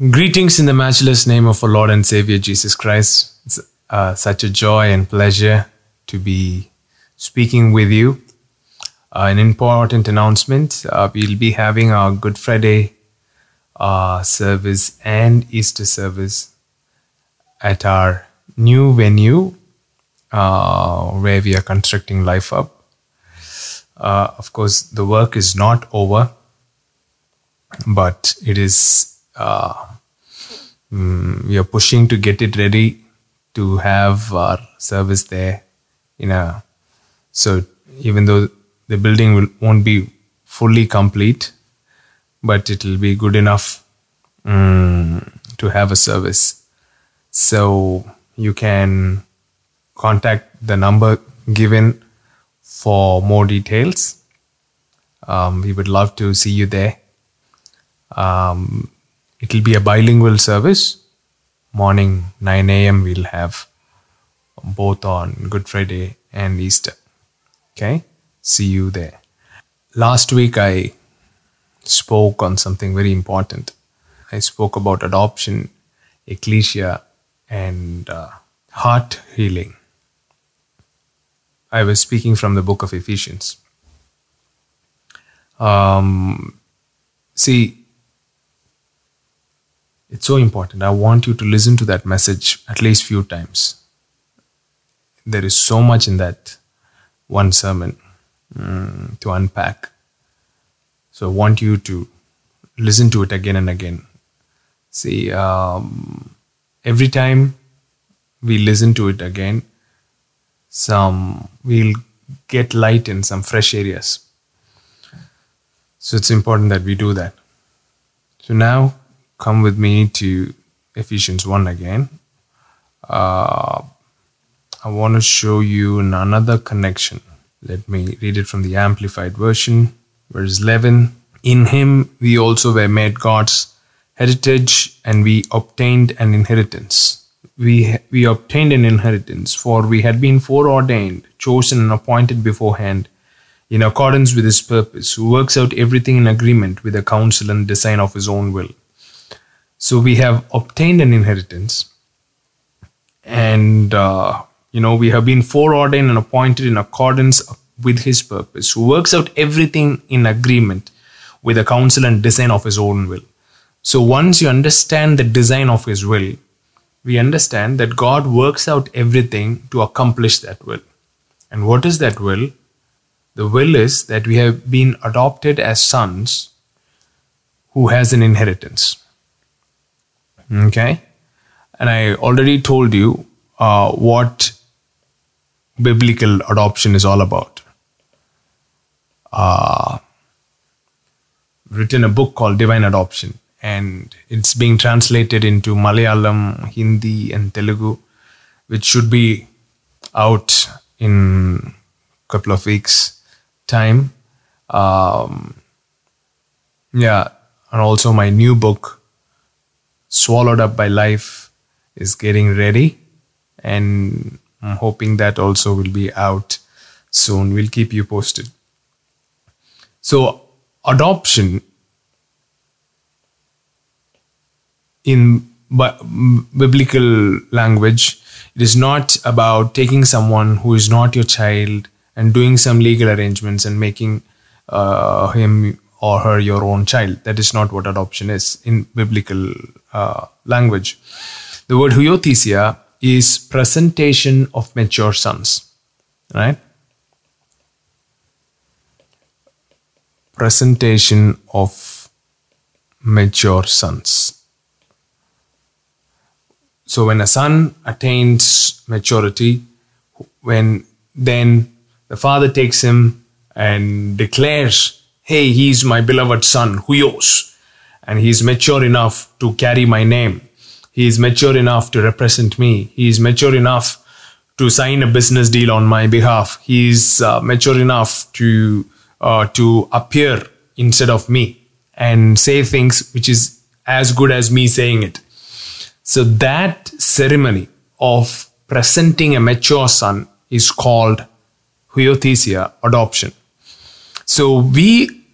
Greetings in the matchless name of our Lord and Savior Jesus Christ. It's uh, such a joy and pleasure to be speaking with you. Uh, an important announcement uh, we'll be having our Good Friday uh, service and Easter service at our new venue uh, where we are constructing Life Up. Uh, of course, the work is not over, but it is uh, mm, we are pushing to get it ready to have our service there in a so even though the building will, won't be fully complete but it will be good enough mm, to have a service. So you can contact the number given for more details. Um, we would love to see you there. Um, it will be a bilingual service. Morning 9 a.m. we'll have both on Good Friday and Easter. Okay, see you there. Last week I spoke on something very important. I spoke about adoption, ecclesia, and uh, heart healing. I was speaking from the book of Ephesians. Um, see, it's so important. I want you to listen to that message at least few times. There is so much in that one sermon mm, to unpack. So I want you to listen to it again and again. See, um, every time we listen to it again, some we'll get light in some fresh areas. So it's important that we do that. So now come with me to Ephesians 1 again. Uh, I want to show you another connection. Let me read it from the Amplified Version, verse 11. In him we also were made God's heritage and we obtained an inheritance. We, we obtained an inheritance, for we had been foreordained, chosen, and appointed beforehand in accordance with his purpose, who works out everything in agreement with the counsel and design of his own will so we have obtained an inheritance, and uh, you know we have been foreordained and appointed in accordance with His purpose, who works out everything in agreement with the counsel and design of His own will. So once you understand the design of His will, we understand that God works out everything to accomplish that will. And what is that will? The will is that we have been adopted as sons who has an inheritance. Okay. And I already told you uh, what biblical adoption is all about. Uh, written a book called Divine Adoption, and it's being translated into Malayalam, Hindi, and Telugu, which should be out in a couple of weeks' time. Um, yeah, and also my new book swallowed up by life is getting ready and I'm hoping that also will be out soon. We'll keep you posted. So, adoption in biblical language, it is not about taking someone who is not your child and doing some legal arrangements and making uh, him or her your own child. That is not what adoption is in biblical uh, language. The word huiothesia is presentation of mature sons, right? Presentation of mature sons. So when a son attains maturity, when then the father takes him and declares hey, he's my beloved son, Huios, and he's mature enough to carry my name. He is mature enough to represent me. He is mature enough to sign a business deal on my behalf. He is uh, mature enough to uh, to appear instead of me and say things which is as good as me saying it. So that ceremony of presenting a mature son is called huiothesia, adoption. So we,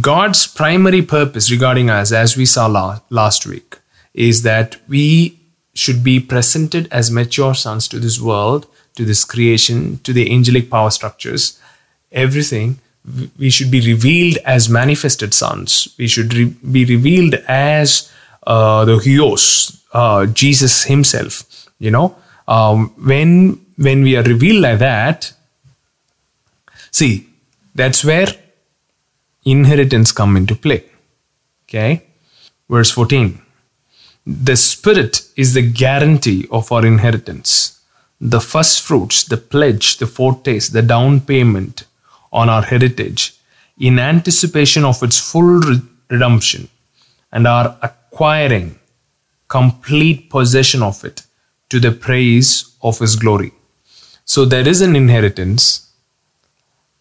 God's primary purpose regarding us, as we saw la- last week, is that we should be presented as mature sons to this world, to this creation, to the angelic power structures, everything. We should be revealed as manifested sons. We should re- be revealed as uh, the Huios, uh, Jesus Himself. You know, um, when when we are revealed like that, see, that's where inheritance come into play. Okay, verse fourteen. The Spirit is the guarantee of our inheritance, the first fruits, the pledge, the foretaste, the down payment on our heritage in anticipation of its full redemption and our acquiring complete possession of it to the praise of His glory. So there is an inheritance,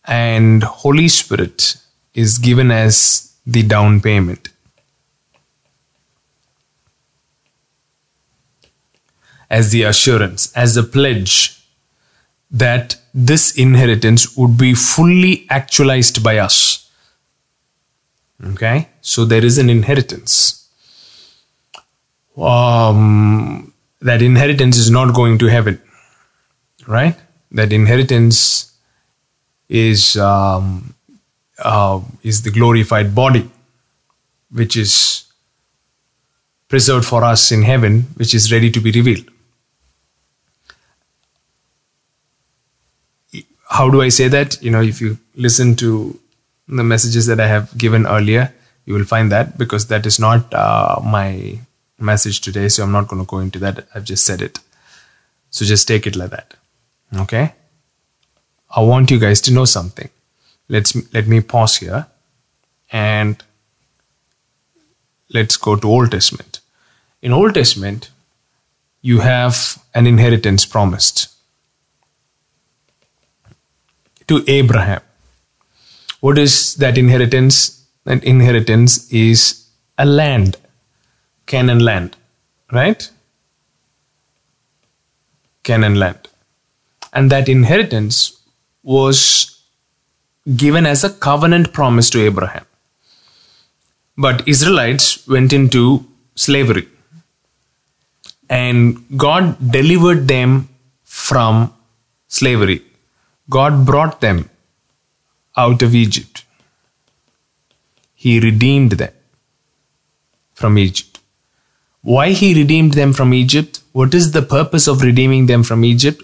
and Holy Spirit is given as the down payment. as the assurance, as a pledge that this inheritance would be fully actualized by us. Okay, so there is an inheritance. Um, that inheritance is not going to heaven, right? That inheritance is um, uh, is the glorified body, which is preserved for us in heaven, which is ready to be revealed. how do I say that? You know, if you listen to the messages that I have given earlier, you will find that because that is not uh, my message today. So I'm not going to go into that. I've just said it. So just take it like that. Okay. I want you guys to know something. Let's let me pause here and let's go to Old Testament. In Old Testament, you have an inheritance promised to Abraham. What is that inheritance? That inheritance is a land, Canaan land, right? Canaan land. And that inheritance was given as a covenant promise to Abraham. But Israelites went into slavery. And God delivered them from slavery. God brought them out of Egypt. He redeemed them from Egypt. Why he redeemed them from Egypt? What is the purpose of redeeming them from Egypt?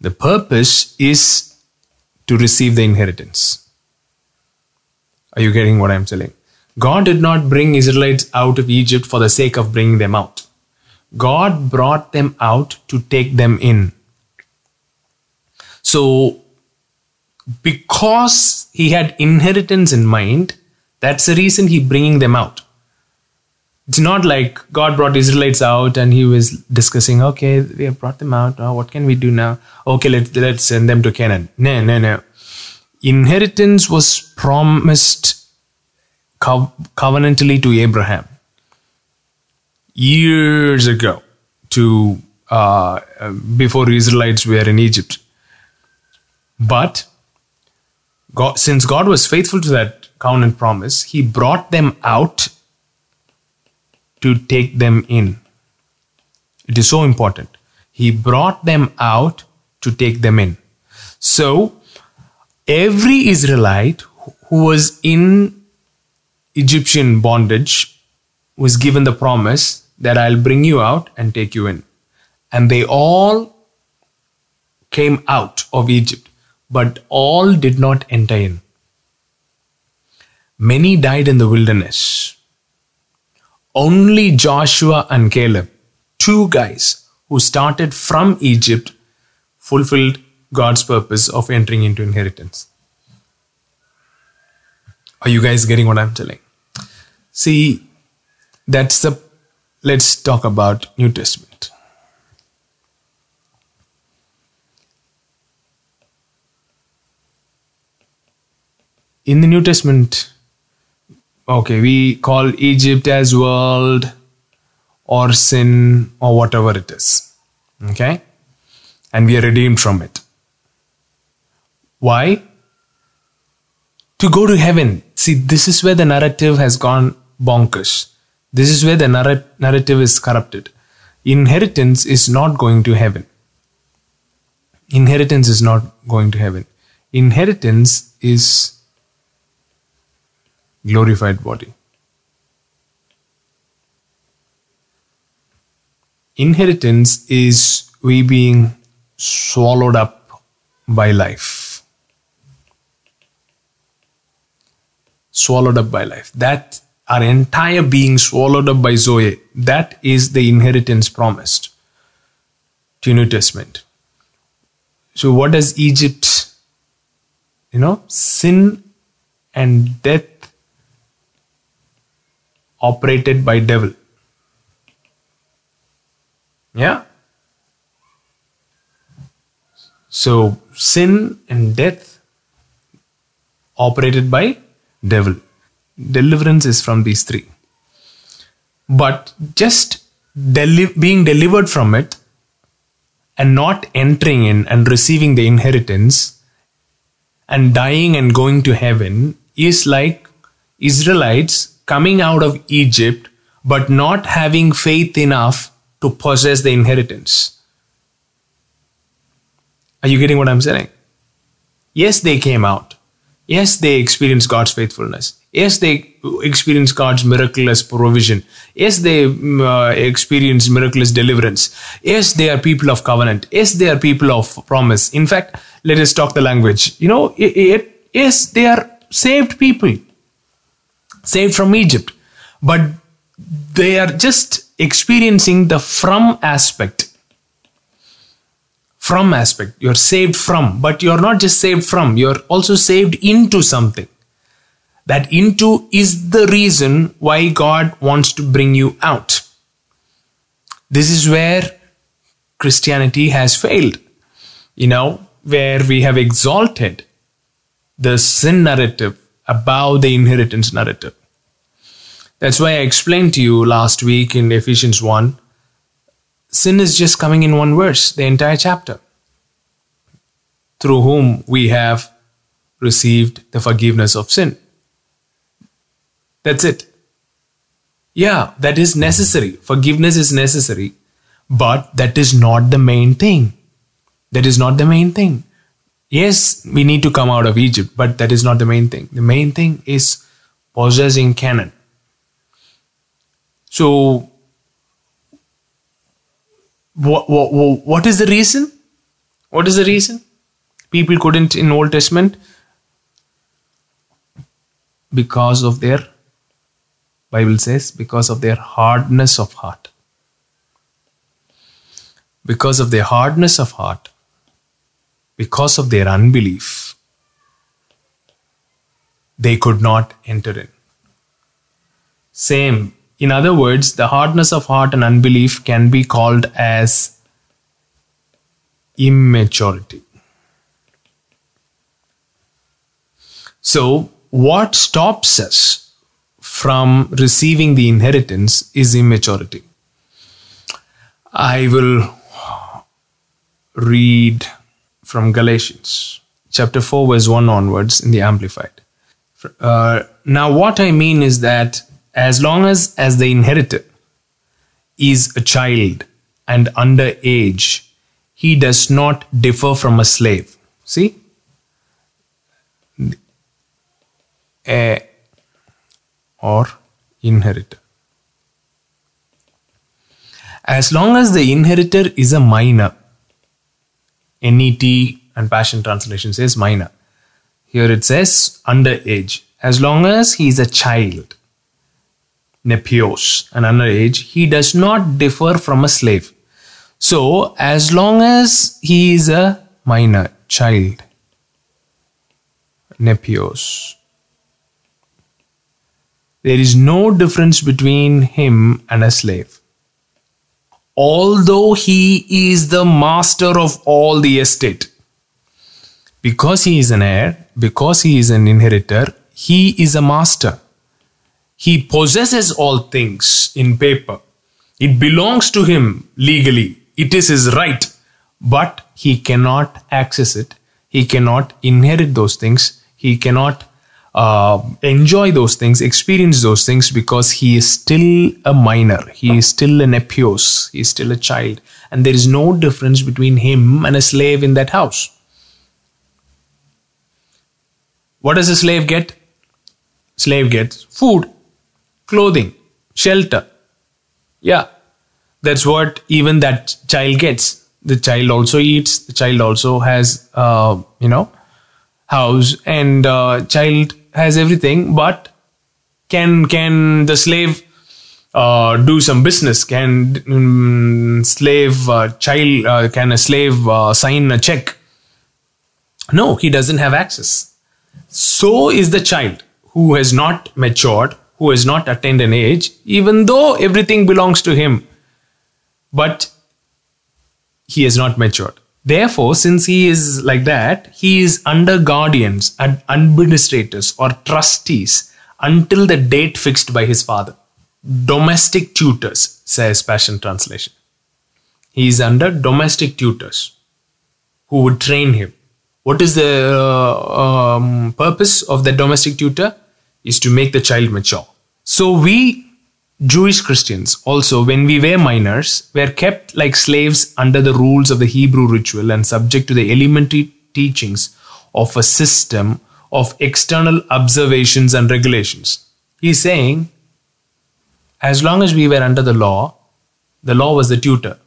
The purpose is to receive the inheritance. Are you getting what I'm telling? God did not bring Israelites out of Egypt for the sake of bringing them out. God brought them out to take them in. So because he had inheritance in mind, that's the reason he bringing them out. It's not like God brought Israelites out and he was discussing, okay, we have brought them out. Oh, what can we do now? Okay, let's, let's send them to Canaan. No, no, no. Inheritance was promised co- covenantally to Abraham years ago to uh, before Israelites were in Egypt. But God, since God was faithful to that covenant promise, He brought them out to take them in. It is so important. He brought them out to take them in. So, every Israelite who was in Egyptian bondage was given the promise that I'll bring you out and take you in. And they all came out of Egypt but all did not enter in. Many died in the wilderness. Only Joshua and Caleb, two guys who started from Egypt, fulfilled God's purpose of entering into inheritance. Are you guys getting what I'm telling? See, that's the. Let's talk about New Testament. in the New Testament, okay, we call Egypt as world or sin or whatever it is. Okay? And we are redeemed from it. Why? To go to heaven. See, this is where the narrative has gone bonkers. This is where the narr- narrative is corrupted. Inheritance is not going to heaven. Inheritance is not going to heaven. Inheritance is glorified body. Inheritance is we being swallowed up by life. Swallowed up by life. That our entire being swallowed up by Zoe. That is the inheritance promised to New Testament. So what does Egypt, you know, sin and death operated by devil. Yeah. So sin and death operated by devil. Deliverance is from these three. But just deli- being delivered from it and not entering in and receiving the inheritance and dying and going to heaven is like Israelites coming out of Egypt but not having faith enough to possess the inheritance. Are you getting what I'm saying? Yes, they came out. Yes, they experienced God's faithfulness. Yes, they experienced God's miraculous provision. Yes, they uh, experience miraculous deliverance. Yes, they are people of covenant. Yes, they are people of promise. In fact, let us talk the language. You know, it, it, yes, they are saved people, saved from Egypt, but they are just experiencing the from aspect. From aspect. You're saved from, but you're not just saved from, you're also saved into something that into is the reason why God wants to bring you out. This is where Christianity has failed. You know, where we have exalted the sin narrative above the inheritance narrative. That's why I explained to you last week in Ephesians 1 sin is just coming in one verse, the entire chapter, through whom we have received the forgiveness of sin. That's it. Yeah, that is necessary. Forgiveness is necessary, but that is not the main thing. That is not the main thing. Yes, we need to come out of Egypt, but that is not the main thing. The main thing is possessing Canaan. So, what, what, what is the reason? What is the reason? People couldn't in Old Testament because of their Bible says because of their hardness of heart. Because of their hardness of heart, because of their unbelief, they could not enter in. Same. In other words, the hardness of heart and unbelief can be called as immaturity. So, what stops us from receiving the inheritance is immaturity? I will read from Galatians chapter 4, verse 1 onwards in the Amplified. Uh, now, what I mean is that as long as, as the inheritor is a child and under age, he does not differ from a slave. See? A or inheritor. As long as the inheritor is a minor, NET and Passion Translation says minor. Here it says under age. As long as he is a child, nepios, and under age, he does not differ from a slave. So, as long as he is a minor child, nepios, there is no difference between him and a slave. Although he is the master of all the estate, because he is an heir, because he is an inheritor, he is a master. He possesses all things in paper. It belongs to him legally. It is his right. But he cannot access it. He cannot inherit those things. He cannot uh, enjoy those things, experience those things because he is still a minor. He is still a nepios. He is still a child. And there is no difference between him and a slave in that house. What does a slave get? Slave gets food, clothing, shelter. Yeah, that's what even that child gets. The child also eats. The child also has, uh, you know, house, and uh, child has everything. But can can the slave uh, do some business? Can um, slave uh, child uh, can a slave uh, sign a check? No, he doesn't have access. So is the child who has not matured, who has not attained an age, even though everything belongs to him, but he has not matured. Therefore, since he is like that, he is under guardians and administrators or trustees until the date fixed by his father. Domestic tutors, says Passion Translation. He is under domestic tutors who would train him. What is the uh, um, purpose of the domestic tutor? Is to make the child mature. So we Jewish Christians also, when we were minors, were kept like slaves under the rules of the Hebrew ritual and subject to the elementary teachings of a system of external observations and regulations. He's saying, as long as we were under the law, the law was the tutor.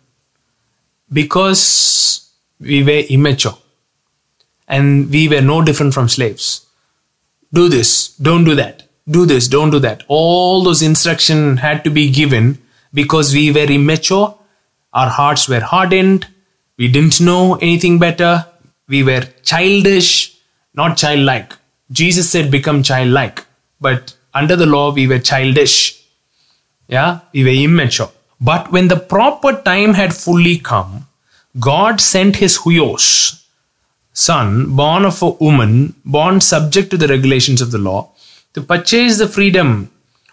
Because we were immature and we were no different from slaves. Do this, don't do that do this, don't do that. All those instructions had to be given because we were immature, our hearts were hardened, we didn't know anything better, we were childish, not childlike. Jesus said, become childlike. But under the law, we were childish. Yeah, we were immature. But when the proper time had fully come, God sent his huios, son, born of a woman, born subject to the regulations of the law, to purchase the freedom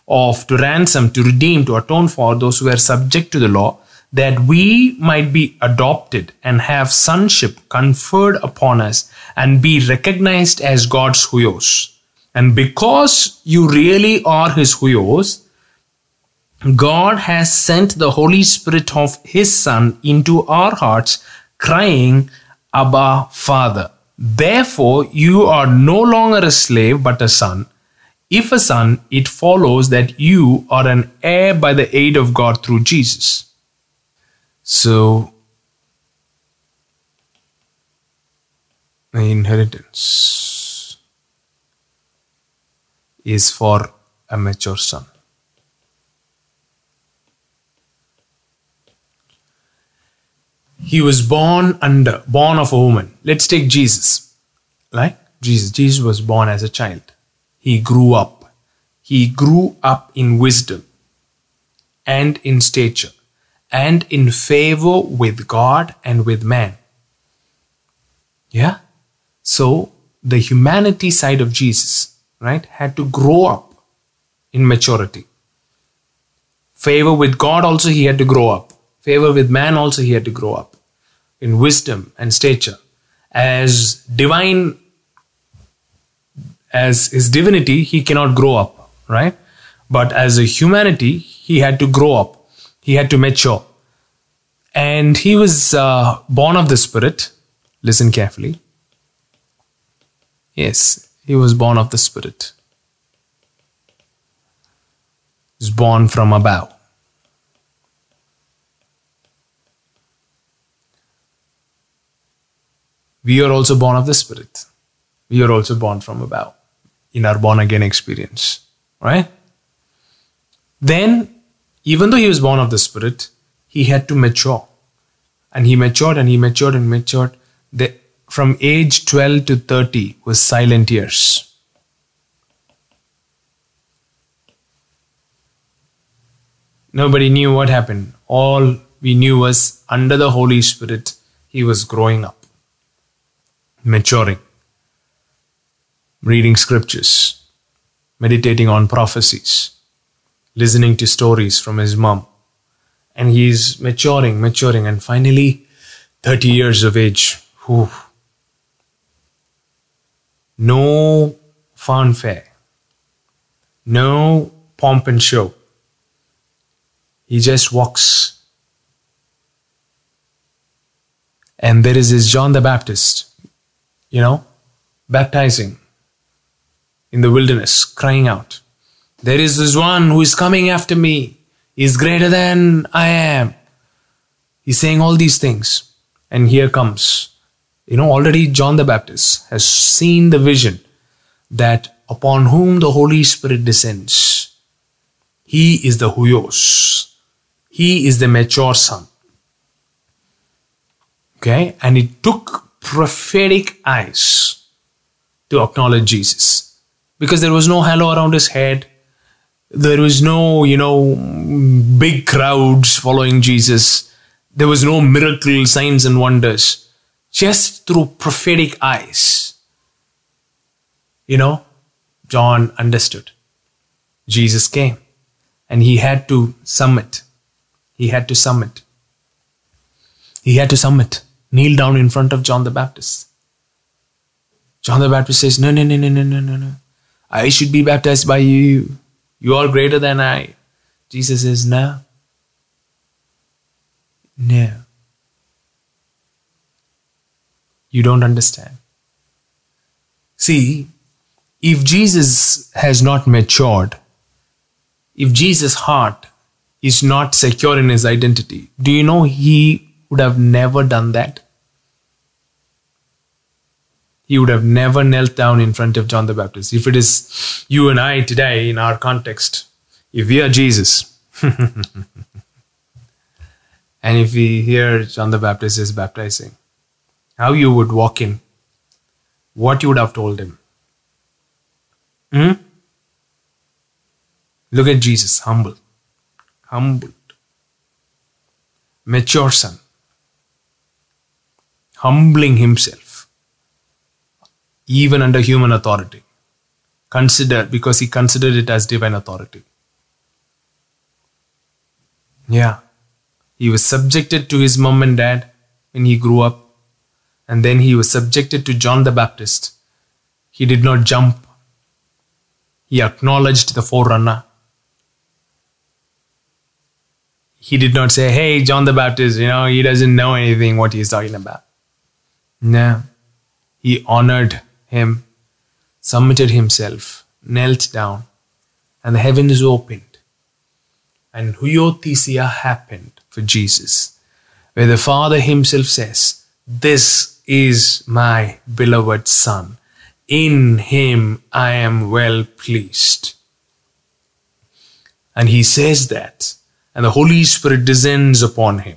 of, to ransom, to redeem, to atone for those who are subject to the law, that we might be adopted and have sonship conferred upon us and be recognized as God's huios. And because you really are his huios, God has sent the Holy Spirit of his Son into our hearts, crying, Abba, Father. Therefore, you are no longer a slave, but a son. If a son, it follows that you are an heir by the aid of God through Jesus. So, inheritance is for a mature son. He was born under, born of a woman. Let's take Jesus. Right? Jesus. Jesus was born as a child he grew up. He grew up in wisdom and in stature and in favor with God and with man. Yeah? So the humanity side of Jesus, right, had to grow up in maturity. Favor with God also he had to grow up. Favor with man also he had to grow up in wisdom and stature. As divine as his divinity, he cannot grow up, right? But as a humanity, he had to grow up, he had to mature. And he was uh, born of the Spirit. Listen carefully. Yes, he was born of the Spirit. He was born from above. We are also born of the Spirit. We are also born from above in our born again experience, right? Then, even though he was born of the Spirit, he had to mature. And he matured and he matured and matured. The, from age 12 to 30 was silent years. Nobody knew what happened. All we knew was under the Holy Spirit, he was growing up, maturing reading scriptures, meditating on prophecies, listening to stories from his mom. And he's maturing, maturing, and finally, 30 years of age. Whew. No fanfare, no pomp and show. He just walks. And there is this John the Baptist, you know, baptizing in the wilderness, crying out, There is this one who is coming after me. He is greater than I am. He's saying all these things. And here comes, you know, already John the Baptist has seen the vision that upon whom the Holy Spirit descends, he is the Huios. He is the mature son. Okay? And it took prophetic eyes to acknowledge Jesus. Because there was no halo around his head. There was no, you know, big crowds following Jesus. There was no miracle signs and wonders. Just through prophetic eyes. You know, John understood. Jesus came and he had to submit. He had to submit. He had to submit, kneel down in front of John the Baptist. John the Baptist says, No, no, no, no, no, no, no, no. I should be baptized by you. You are greater than I. Jesus says, No. No. You don't understand. See, if Jesus has not matured, if Jesus' heart is not secure in his identity, do you know he would have never done that? He would have never knelt down in front of John the Baptist. If it is you and I today in our context, if we are Jesus, and if we hear John the Baptist is baptizing, how you would walk in, what you would have told him. Hmm? Look at Jesus, humble, humbled, mature son, humbling himself, even under human authority. Consider because he considered it as divine authority. Yeah, he was subjected to his mom and dad when he grew up, and then he was subjected to John the Baptist. He did not jump, he acknowledged the forerunner. He did not say, Hey, John the Baptist, you know, he doesn't know anything what he's talking about. No. He honored him, submitted himself, knelt down, and the heavens opened. And Huiothesia happened for Jesus, where the Father himself says, This is my beloved Son. In him I am well pleased. And he says that, and the Holy Spirit descends upon him,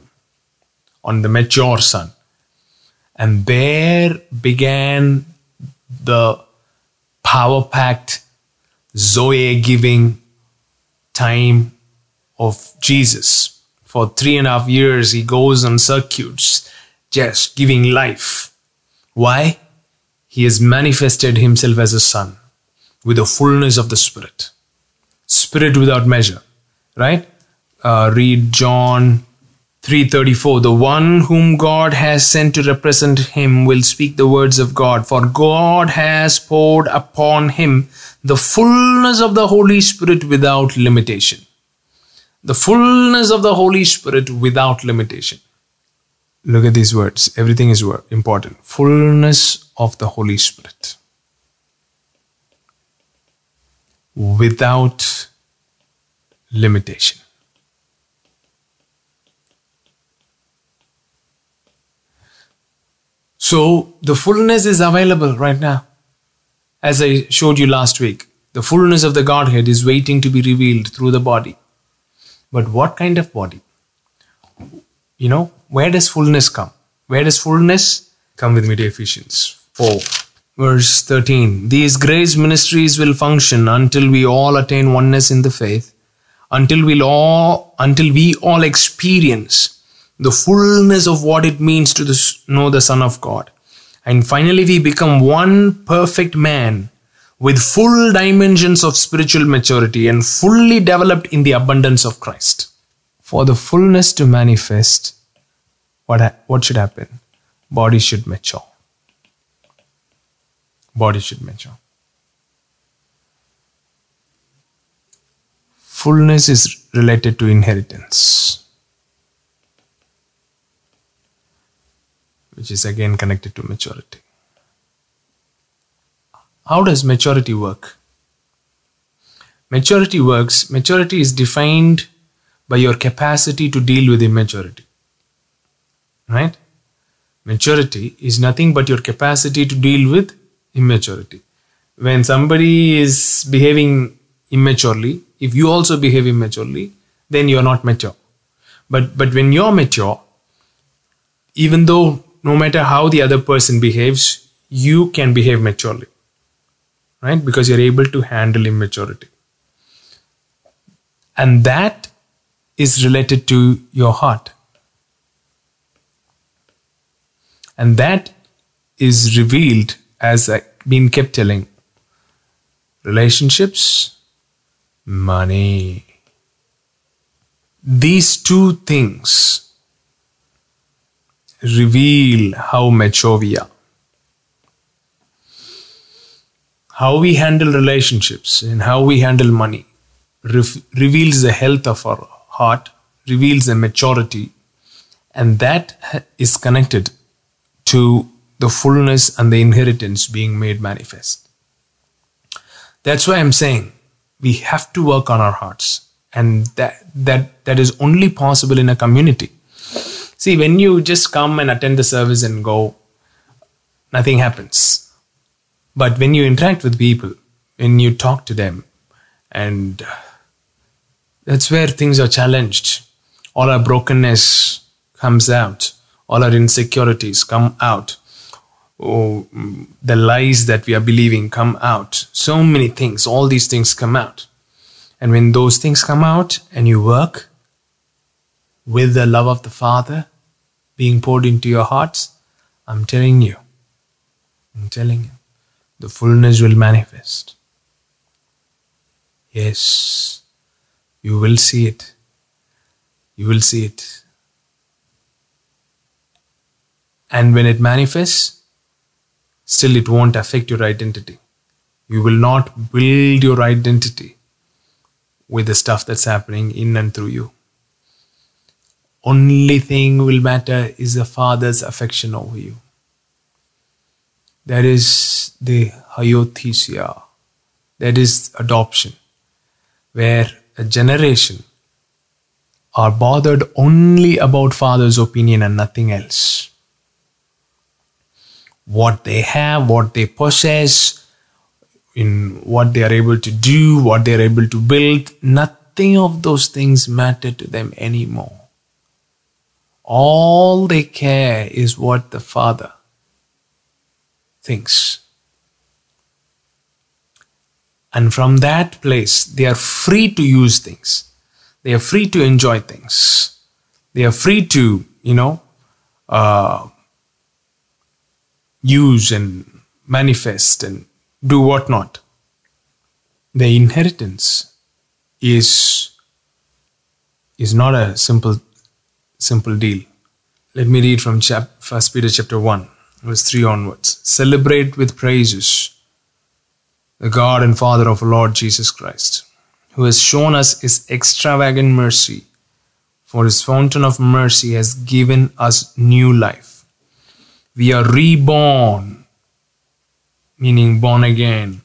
on the mature Son. And there began the power packed, Zoe giving time of Jesus. For three and a half years, he goes on circuits, just giving life. Why? He has manifested himself as a son with the fullness of the Spirit. Spirit without measure, right? Uh, read John 3:34 The one whom God has sent to represent him will speak the words of God for God has poured upon him the fullness of the Holy Spirit without limitation. The fullness of the Holy Spirit without limitation. Look at these words. Everything is important. Fullness of the Holy Spirit. Without limitation So the fullness is available right now. As I showed you last week, the fullness of the Godhead is waiting to be revealed through the body. But what kind of body? You know, where does fullness come? Where does fullness come with me to Ephesians 4, verse 13? These grace ministries will function until we all attain oneness in the faith, until we all, until we all experience the fullness of what it means to know the Son of God. And finally, we become one perfect man with full dimensions of spiritual maturity and fully developed in the abundance of Christ. For the fullness to manifest, what, ha- what should happen? Body should mature. Body should mature. Fullness is related to inheritance. Which is again connected to maturity. How does maturity work? Maturity works, maturity is defined by your capacity to deal with immaturity. Right? Maturity is nothing but your capacity to deal with immaturity. When somebody is behaving immaturely, if you also behave immaturely, then you're not mature. But but when you're mature, even though no matter how the other person behaves, you can behave maturely. Right? Because you're able to handle immaturity. And that is related to your heart. And that is revealed as I've been kept telling relationships, money. These two things reveal how mature we are. How we handle relationships and how we handle money re- reveals the health of our heart, reveals the maturity, and that is connected to the fullness and the inheritance being made manifest. That's why I'm saying we have to work on our hearts, and that that that is only possible in a community. See, when you just come and attend the service and go, nothing happens. But when you interact with people, when you talk to them, and uh, that's where things are challenged. All our brokenness comes out, all our insecurities come out. Oh, mm, the lies that we are believing come out. So many things, all these things come out. And when those things come out and you work with the love of the Father being poured into your hearts, I'm telling you, I'm telling you, the fullness will manifest. Yes. You will see it. You will see it. And when it manifests, still it won't affect your identity. You will not build your identity with the stuff that's happening in and through you. Only thing will matter is the Father's affection over you. That is the huiothesia. That is adoption, where a generation are bothered only about father's opinion and nothing else. What they have, what they possess, in what they are able to do, what they are able to build, nothing of those things matter to them anymore. All they care is what the father thinks. And from that place, they are free to use things. They are free to enjoy things. They are free to, you know, uh, use and manifest and do whatnot. The inheritance is is not a simple simple deal. Let me read from chap, 1 Peter chapter 1, verse 3 onwards. Celebrate with praises the God and Father of our Lord Jesus Christ, who has shown us his extravagant mercy, for his fountain of mercy has given us new life. We are reborn, meaning born again.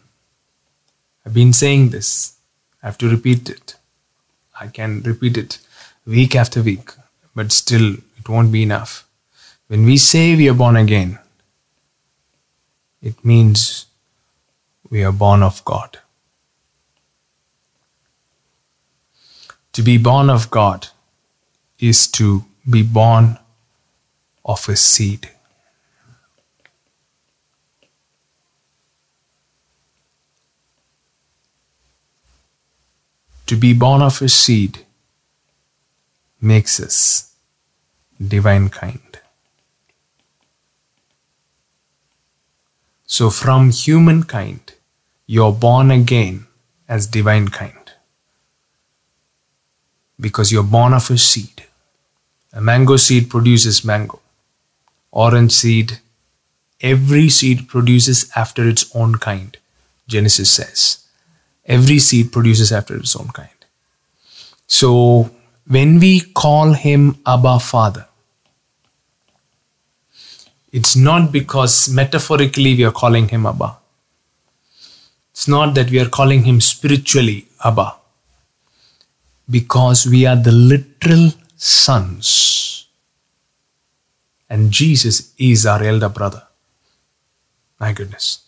I've been saying this. I have to repeat it. I can repeat it week after week, but still it won't be enough. When we say we are born again, it means we are born of God. To be born of God is to be born of a seed. To be born of a seed makes us divine kind. So, from humankind, you're born again as divine kind because you're born of a seed. A mango seed produces mango, orange seed, every seed produces after its own kind. Genesis says every seed produces after its own kind. So when we call him Abba Father, it's not because metaphorically we are calling him Abba. It's not that we are calling him spiritually Abba. Because we are the literal sons. And Jesus is our elder brother. My goodness.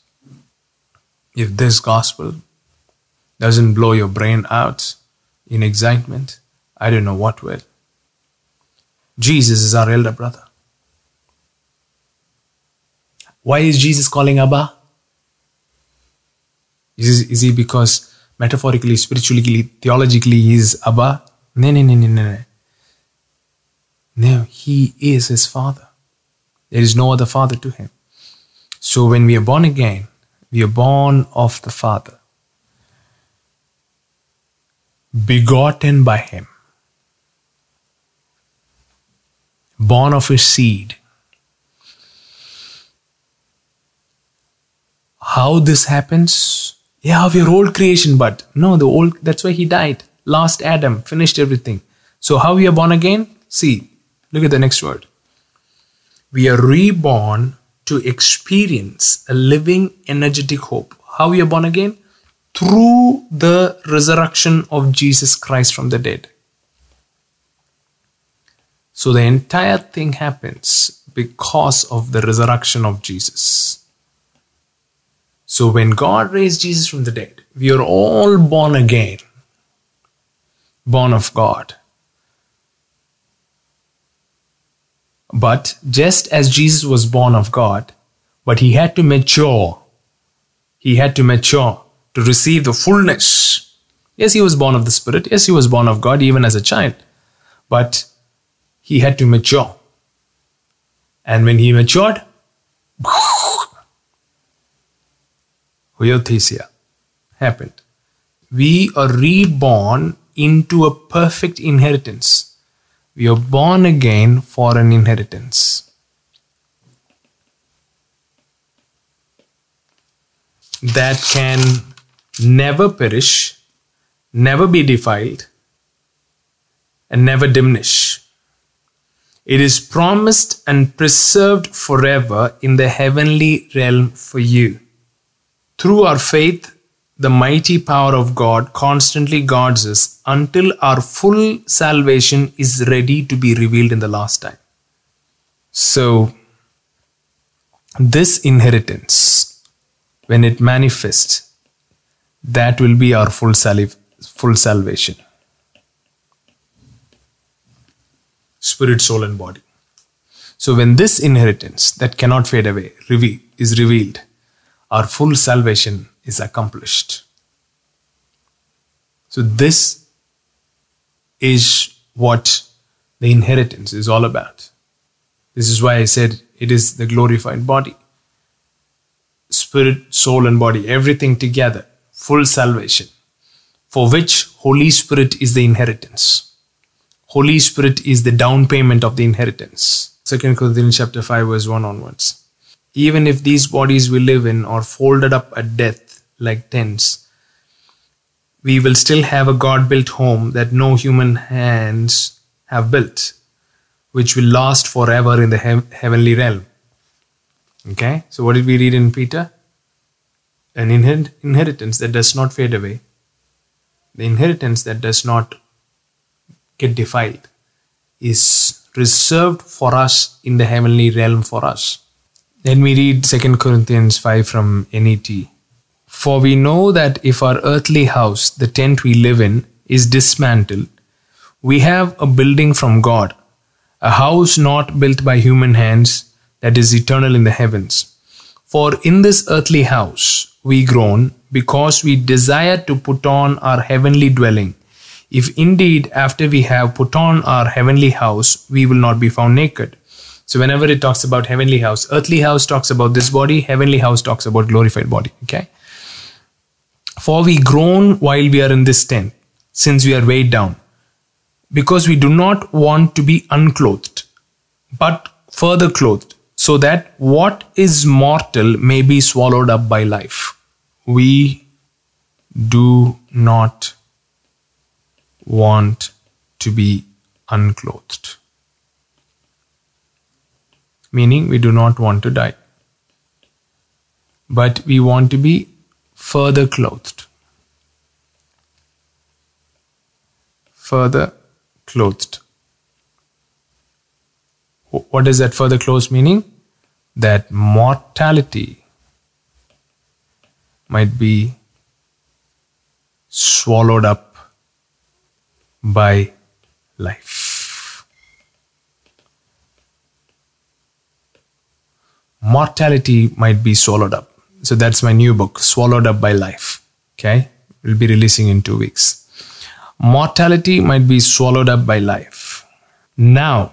If this gospel doesn't blow your brain out in excitement, I don't know what will. Jesus is our elder brother. Why is Jesus calling Abba? Is, is he because metaphorically, spiritually, theologically he is Abba? No, no, no, no, no. No, he is his father. There is no other father to him. So when we are born again, we are born of the Father, begotten by him, born of his seed. How this happens? Yeah, we are old creation, but no, the old that's why he died. Last Adam finished everything. So how we are born again? See, look at the next word. We are reborn to experience a living, energetic hope. How we are born again? Through the resurrection of Jesus Christ from the dead. So the entire thing happens because of the resurrection of Jesus. So when God raised Jesus from the dead, we are all born again, born of God. But just as Jesus was born of God, but he had to mature, he had to mature to receive the fullness. Yes, he was born of the Spirit. Yes, he was born of God even as a child. But he had to mature. And when he matured, Huiothesia happened. We are reborn into a perfect inheritance. We are born again for an inheritance. That can never perish, never be defiled, and never diminish. It is promised and preserved forever in the heavenly realm for you. Through our faith, the mighty power of God constantly guards us until our full salvation is ready to be revealed in the last time. So, this inheritance, when it manifests, that will be our full, sal- full salvation. Spirit, soul, and body. So when this inheritance that cannot fade away is revealed, our full salvation is accomplished. So this is what the inheritance is all about. This is why I said it is the glorified body. Spirit, soul, and body, everything together, full salvation, for which Holy Spirit is the inheritance. Holy Spirit is the down payment of the inheritance. 2 Corinthians chapter 5 verse 1 onwards. Even if these bodies we live in are folded up at death like tents, we will still have a God built home that no human hands have built, which will last forever in the he- heavenly realm. Okay, so what did we read in Peter? An inher- inheritance that does not fade away, the inheritance that does not get defiled is reserved for us in the heavenly realm for us. Then we read 2 Corinthians 5 from NET. For we know that if our earthly house, the tent we live in, is dismantled, we have a building from God, a house not built by human hands, that is eternal in the heavens. For in this earthly house we groan, because we desire to put on our heavenly dwelling if indeed after we have put on our heavenly house, we will not be found naked. So whenever it talks about heavenly house, earthly house talks about this body, heavenly house talks about glorified body. Okay. For we groan while we are in this tent, since we are weighed down, because we do not want to be unclothed, but further clothed, so that what is mortal may be swallowed up by life. We do not want to be unclothed. Meaning, we do not want to die, but we want to be further clothed. Further clothed. What does that further clothed meaning? That mortality might be swallowed up by life. Mortality might be swallowed up. So that's my new book, Swallowed Up by Life. Okay, we'll be releasing in two weeks. Mortality might be swallowed up by life. Now,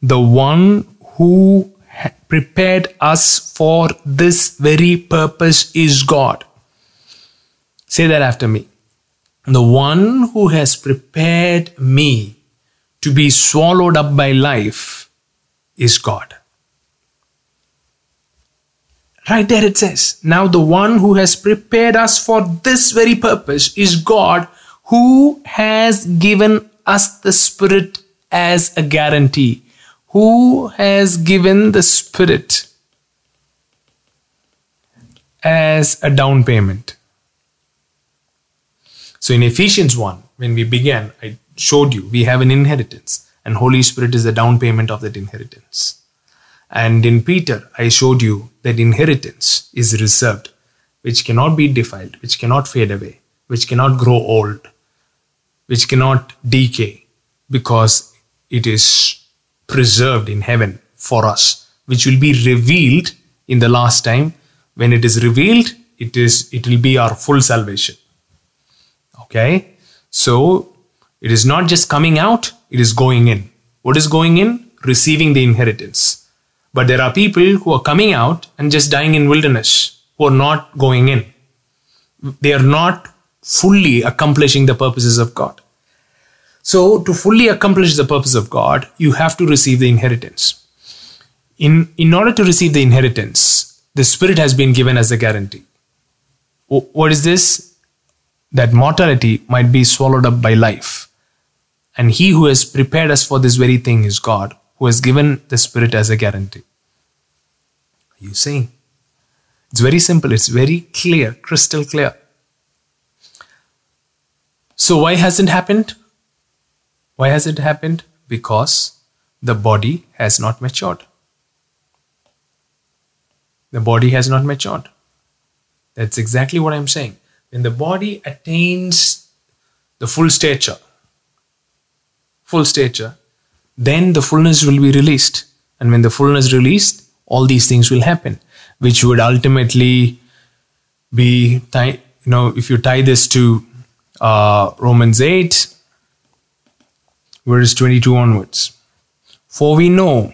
the one who prepared us for this very purpose is God. Say that after me. The one who has prepared me to be swallowed up by life is God. Right there it says, Now the one who has prepared us for this very purpose is God who has given us the Spirit as a guarantee. Who has given the Spirit as a down payment? So in Ephesians 1, when we began, I showed you we have an inheritance, and Holy Spirit is the down payment of that inheritance. And in Peter, I showed you that inheritance is reserved, which cannot be defiled, which cannot fade away, which cannot grow old, which cannot decay, because it is preserved in heaven for us, which will be revealed in the last time. When it is revealed, it is it will be our full salvation. Okay? So it is not just coming out, it is going in. What is going in? Receiving the inheritance. But there are people who are coming out and just dying in wilderness, who are not going in. They are not fully accomplishing the purposes of God. So, to fully accomplish the purpose of God, you have to receive the inheritance. In, in order to receive the inheritance, the Spirit has been given as a guarantee. What is this? That mortality might be swallowed up by life. And He who has prepared us for this very thing is God, who has given the Spirit as a guarantee. Are you seeing? It's very simple, it's very clear, crystal clear. So, why hasn't happened? Why has it happened? Because the body has not matured. The body has not matured. That's exactly what I'm saying. When the body attains the full stature, full stature, then the fullness will be released. And when the fullness released, all these things will happen, which would ultimately be, you know, if you tie this to uh, Romans 8, verse 22 onwards. For we know,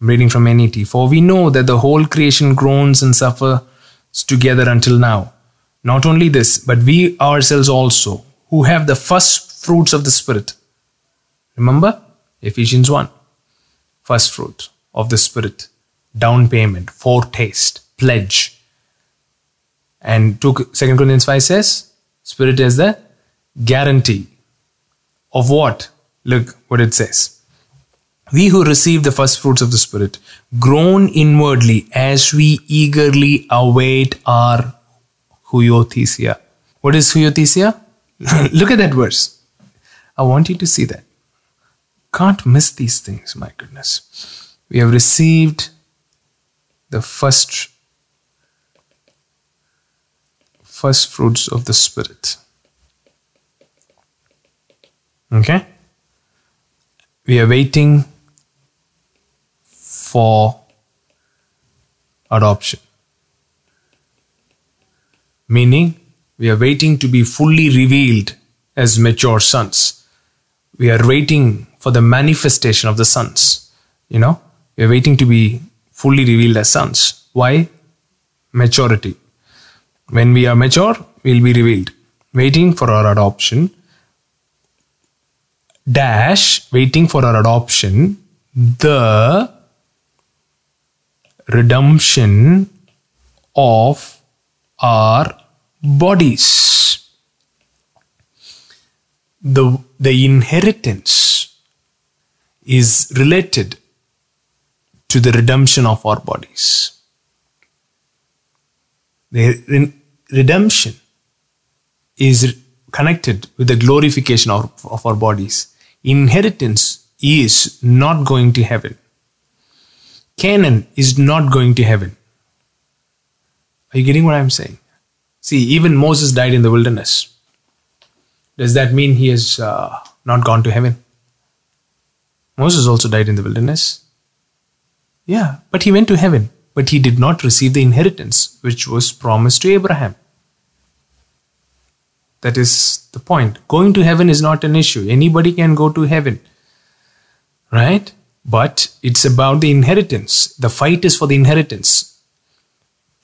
I'm reading from NET, for we know that the whole creation groans and suffers together until now. Not only this, but we ourselves also, who have the first fruits of the Spirit. Remember? Ephesians 1. First fruit of the Spirit. Down payment, foretaste, pledge. And 2 Corinthians 5 says, Spirit is the guarantee of what? Look what it says. We who receive the first fruits of the Spirit groan inwardly as we eagerly await our huiothesia. What is huiothesia? Look at that verse. I want you to see that. Can't miss these things, my goodness. We have received the first first fruits of the Spirit. Okay? We are waiting for adoption. Meaning, we are waiting to be fully revealed as mature sons. We are waiting for the manifestation of the sons. You know, we are waiting to be fully revealed as sons. Why? Maturity. When we are mature, we'll be revealed. Waiting for our adoption dash waiting for our adoption the redemption of our bodies the, the inheritance is related to the redemption of our bodies. The redemption is connected with the glorification of, of our bodies. Inheritance is not going to heaven. Canaan is not going to heaven. Are you getting what I'm saying? See, even Moses died in the wilderness. Does that mean he has uh, not gone to heaven? Moses also died in the wilderness. Yeah, but he went to heaven, but he did not receive the inheritance which was promised to Abraham. That is the point. Going to heaven is not an issue. Anybody can go to heaven. Right? But it's about the inheritance. The fight is for the inheritance.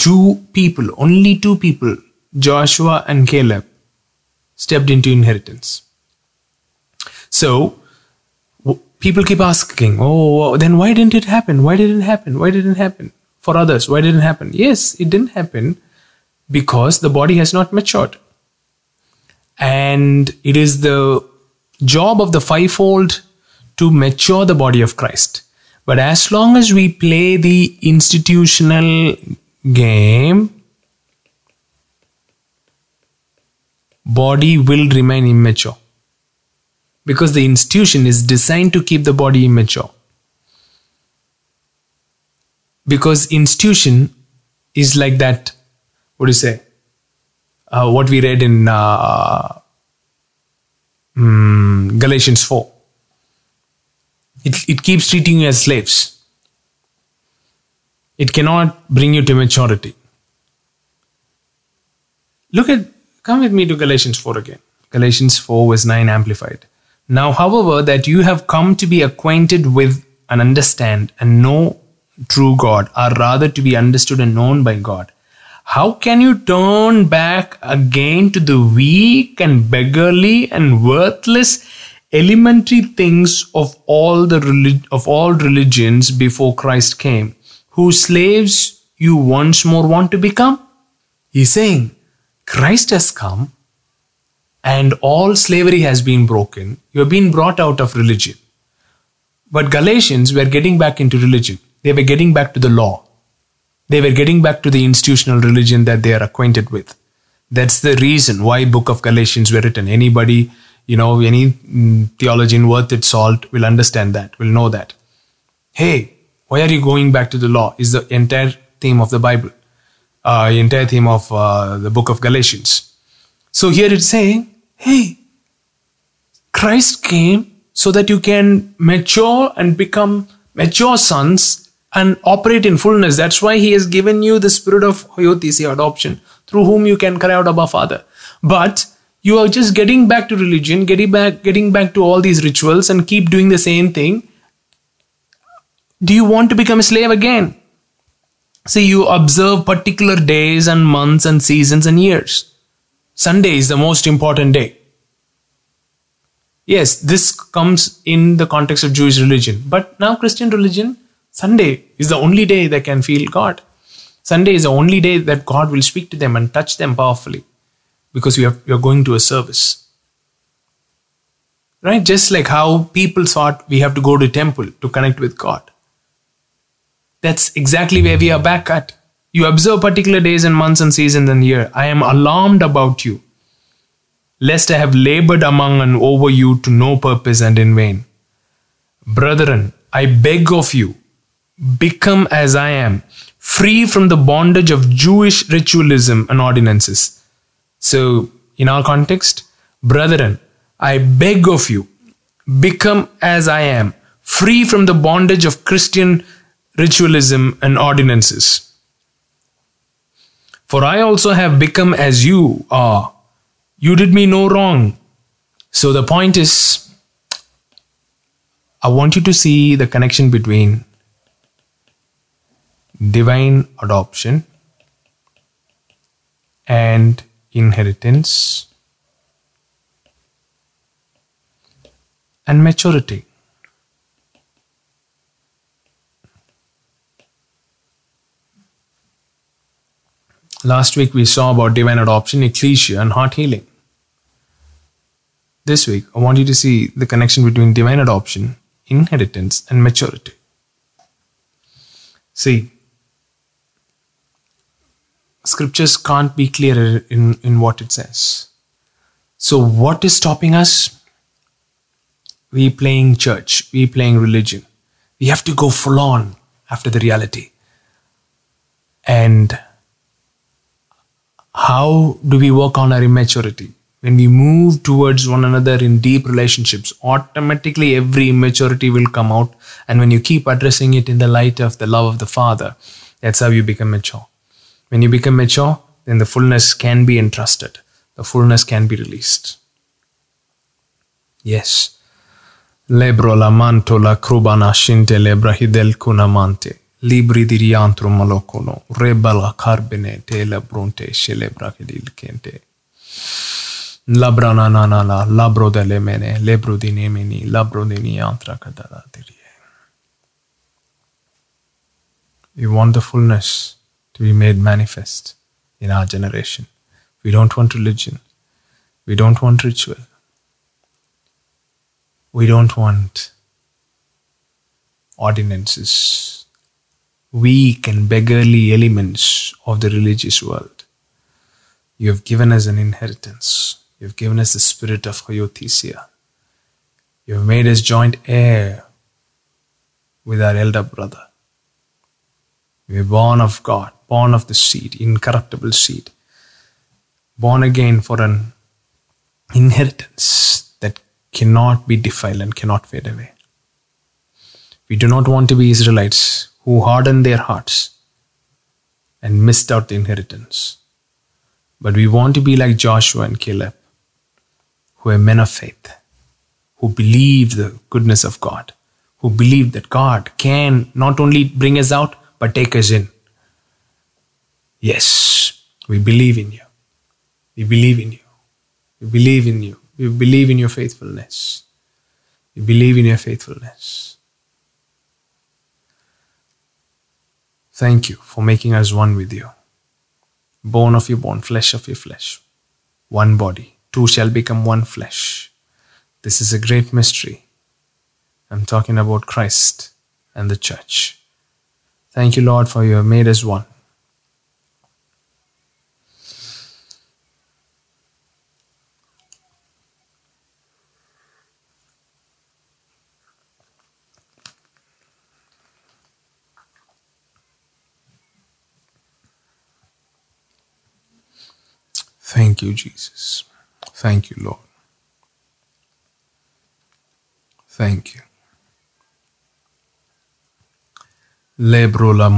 Two people, only two people, Joshua and Caleb, stepped into inheritance. So, people keep asking, oh, then why didn't it happen? Why didn't it happen? Why didn't it happen? For others, why didn't it happen? Yes, it didn't happen because the body has not matured. And it is the job of the fivefold to mature the body of Christ. But as long as we play the institutional game, body will remain immature. Because the institution is designed to keep the body immature. Because institution is like that what do you say? Uh, what we read in uh, um, galatians 4 it, it keeps treating you as slaves it cannot bring you to maturity look at Come with me to Galatians 4 again. Galatians 4 verse 9 amplified. Now, however, that you have come to be acquainted with and understand and know true God, or rather to be understood and known by God, how can you turn back again to the weak and beggarly and worthless elementary things of all the of all religions before Christ came, whose slaves you once more want to become? He's saying, Christ has come and all slavery has been broken. You have been brought out of religion. But Galatians were getting back into religion. They were getting back to the law. They were getting back to the institutional religion that they are acquainted with. That's the reason why book of Galatians were written. Anybody, you know, any mm, theologian worth its salt will understand that, will know that. Hey, why are you going back to the law? Is the entire theme of the Bible uh, entire theme of uh, the book of Galatians. So here it's saying, hey, Christ came so that you can mature and become mature sons and operate in fullness. That's why He has given you the spirit of huiothesia adoption, through whom you can cry out Abba Father. But you are just getting back to religion, getting back, getting back to all these rituals and keep doing the same thing. Do you want to become a slave again? See, you observe particular days and months and seasons and years. Sunday is the most important day. Yes, this comes in the context of Jewish religion. But now, Christian religion, Sunday is the only day they can feel God. Sunday is the only day that God will speak to them and touch them powerfully because are, we are going to a service. Right? Just like how people thought we have to go to temple to connect with God. That's exactly where we are back at. You observe particular days and months and seasons and year. I am alarmed about you, lest I have labored among and over you to no purpose and in vain. Brethren, I beg of you, become as I am, free from the bondage of Jewish ritualism and ordinances. So, in our context, brethren, I beg of you, become as I am, free from the bondage of Christian ritualism, and ordinances. For I also have become as you are. You did me no wrong. So the point is, I want you to see the connection between divine adoption and inheritance and maturity. Last week we saw about divine adoption, ecclesia, and heart healing. this week, I want you to see the connection between divine adoption, inheritance, and maturity. See, scriptures can't be clearer in, in what it says. So, what is stopping us? We playing church, we playing religion. We have to go full on after the reality. And how do we work on our immaturity? When we move towards one another in deep relationships, automatically every immaturity will come out. And when you keep addressing it in the light of the love of the Father, that's how you become mature. When you become mature, then the fullness can be entrusted, the fullness can be released. Yes. Lebro la manto la shinte lebra hidel kunamante. Libri malocono, rebala carbene te celebra. Labra na na na la, labro lebro di labro di niantra cadala We want the fullness to be made manifest in our generation. We don't want religion. We don't want ritual. We don't want ordinances, weak and beggarly elements of the religious world. You have given us an inheritance. You have given us the spirit of huiothesia. You have made us joint heir with our elder brother. We are born of God, born of the seed, incorruptible seed, born again for an inheritance that cannot be defiled and cannot fade away. We do not want to be Israelites who hardened their hearts and missed out the inheritance. But we want to be like Joshua and Caleb, who are men of faith, who believed the goodness of God, who believed that God can not only bring us out, but take us in. Yes, we believe in you. We believe in you. We believe in you. We believe in your faithfulness. We believe in your faithfulness. Thank you for making us one with you. Bone of your bone, flesh of your flesh. One body. Two shall become one flesh. This is a great mystery. I'm talking about Christ and the church. Thank you, Lord, for you have made us one. Thank you, Jesus. Thank you, Lord. Thank you. Lebro la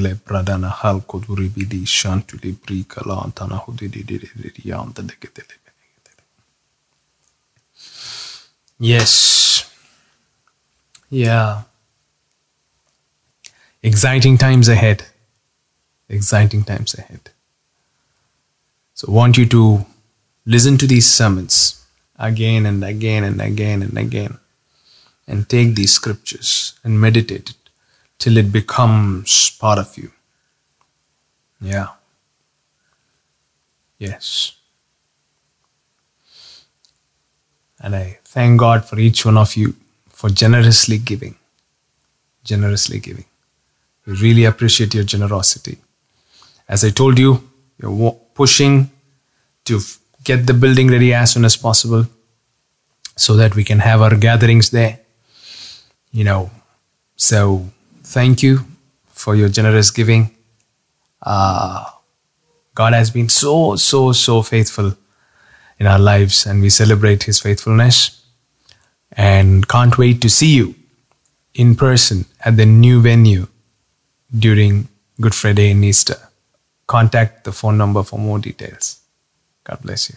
le pradana halko duri bidi shantu li antana hudi di di di di de gedele. Yes. Yeah. Exciting times ahead. Exciting times ahead. So I want you to listen to these sermons again and again and again and again and take these scriptures and meditate it till it becomes part of you. Yeah. Yes. And I thank God for each one of you for generously giving. Generously giving. We really appreciate your generosity. As I told you, you're pushing to get the building ready as soon as possible so that we can have our gatherings there. You know, so thank you for your generous giving. Uh, God has been so, so, so faithful in our lives, and we celebrate His faithfulness. And can't wait to see you in person at the new venue during Good Friday and Easter. Contact the phone number for more details. God bless you.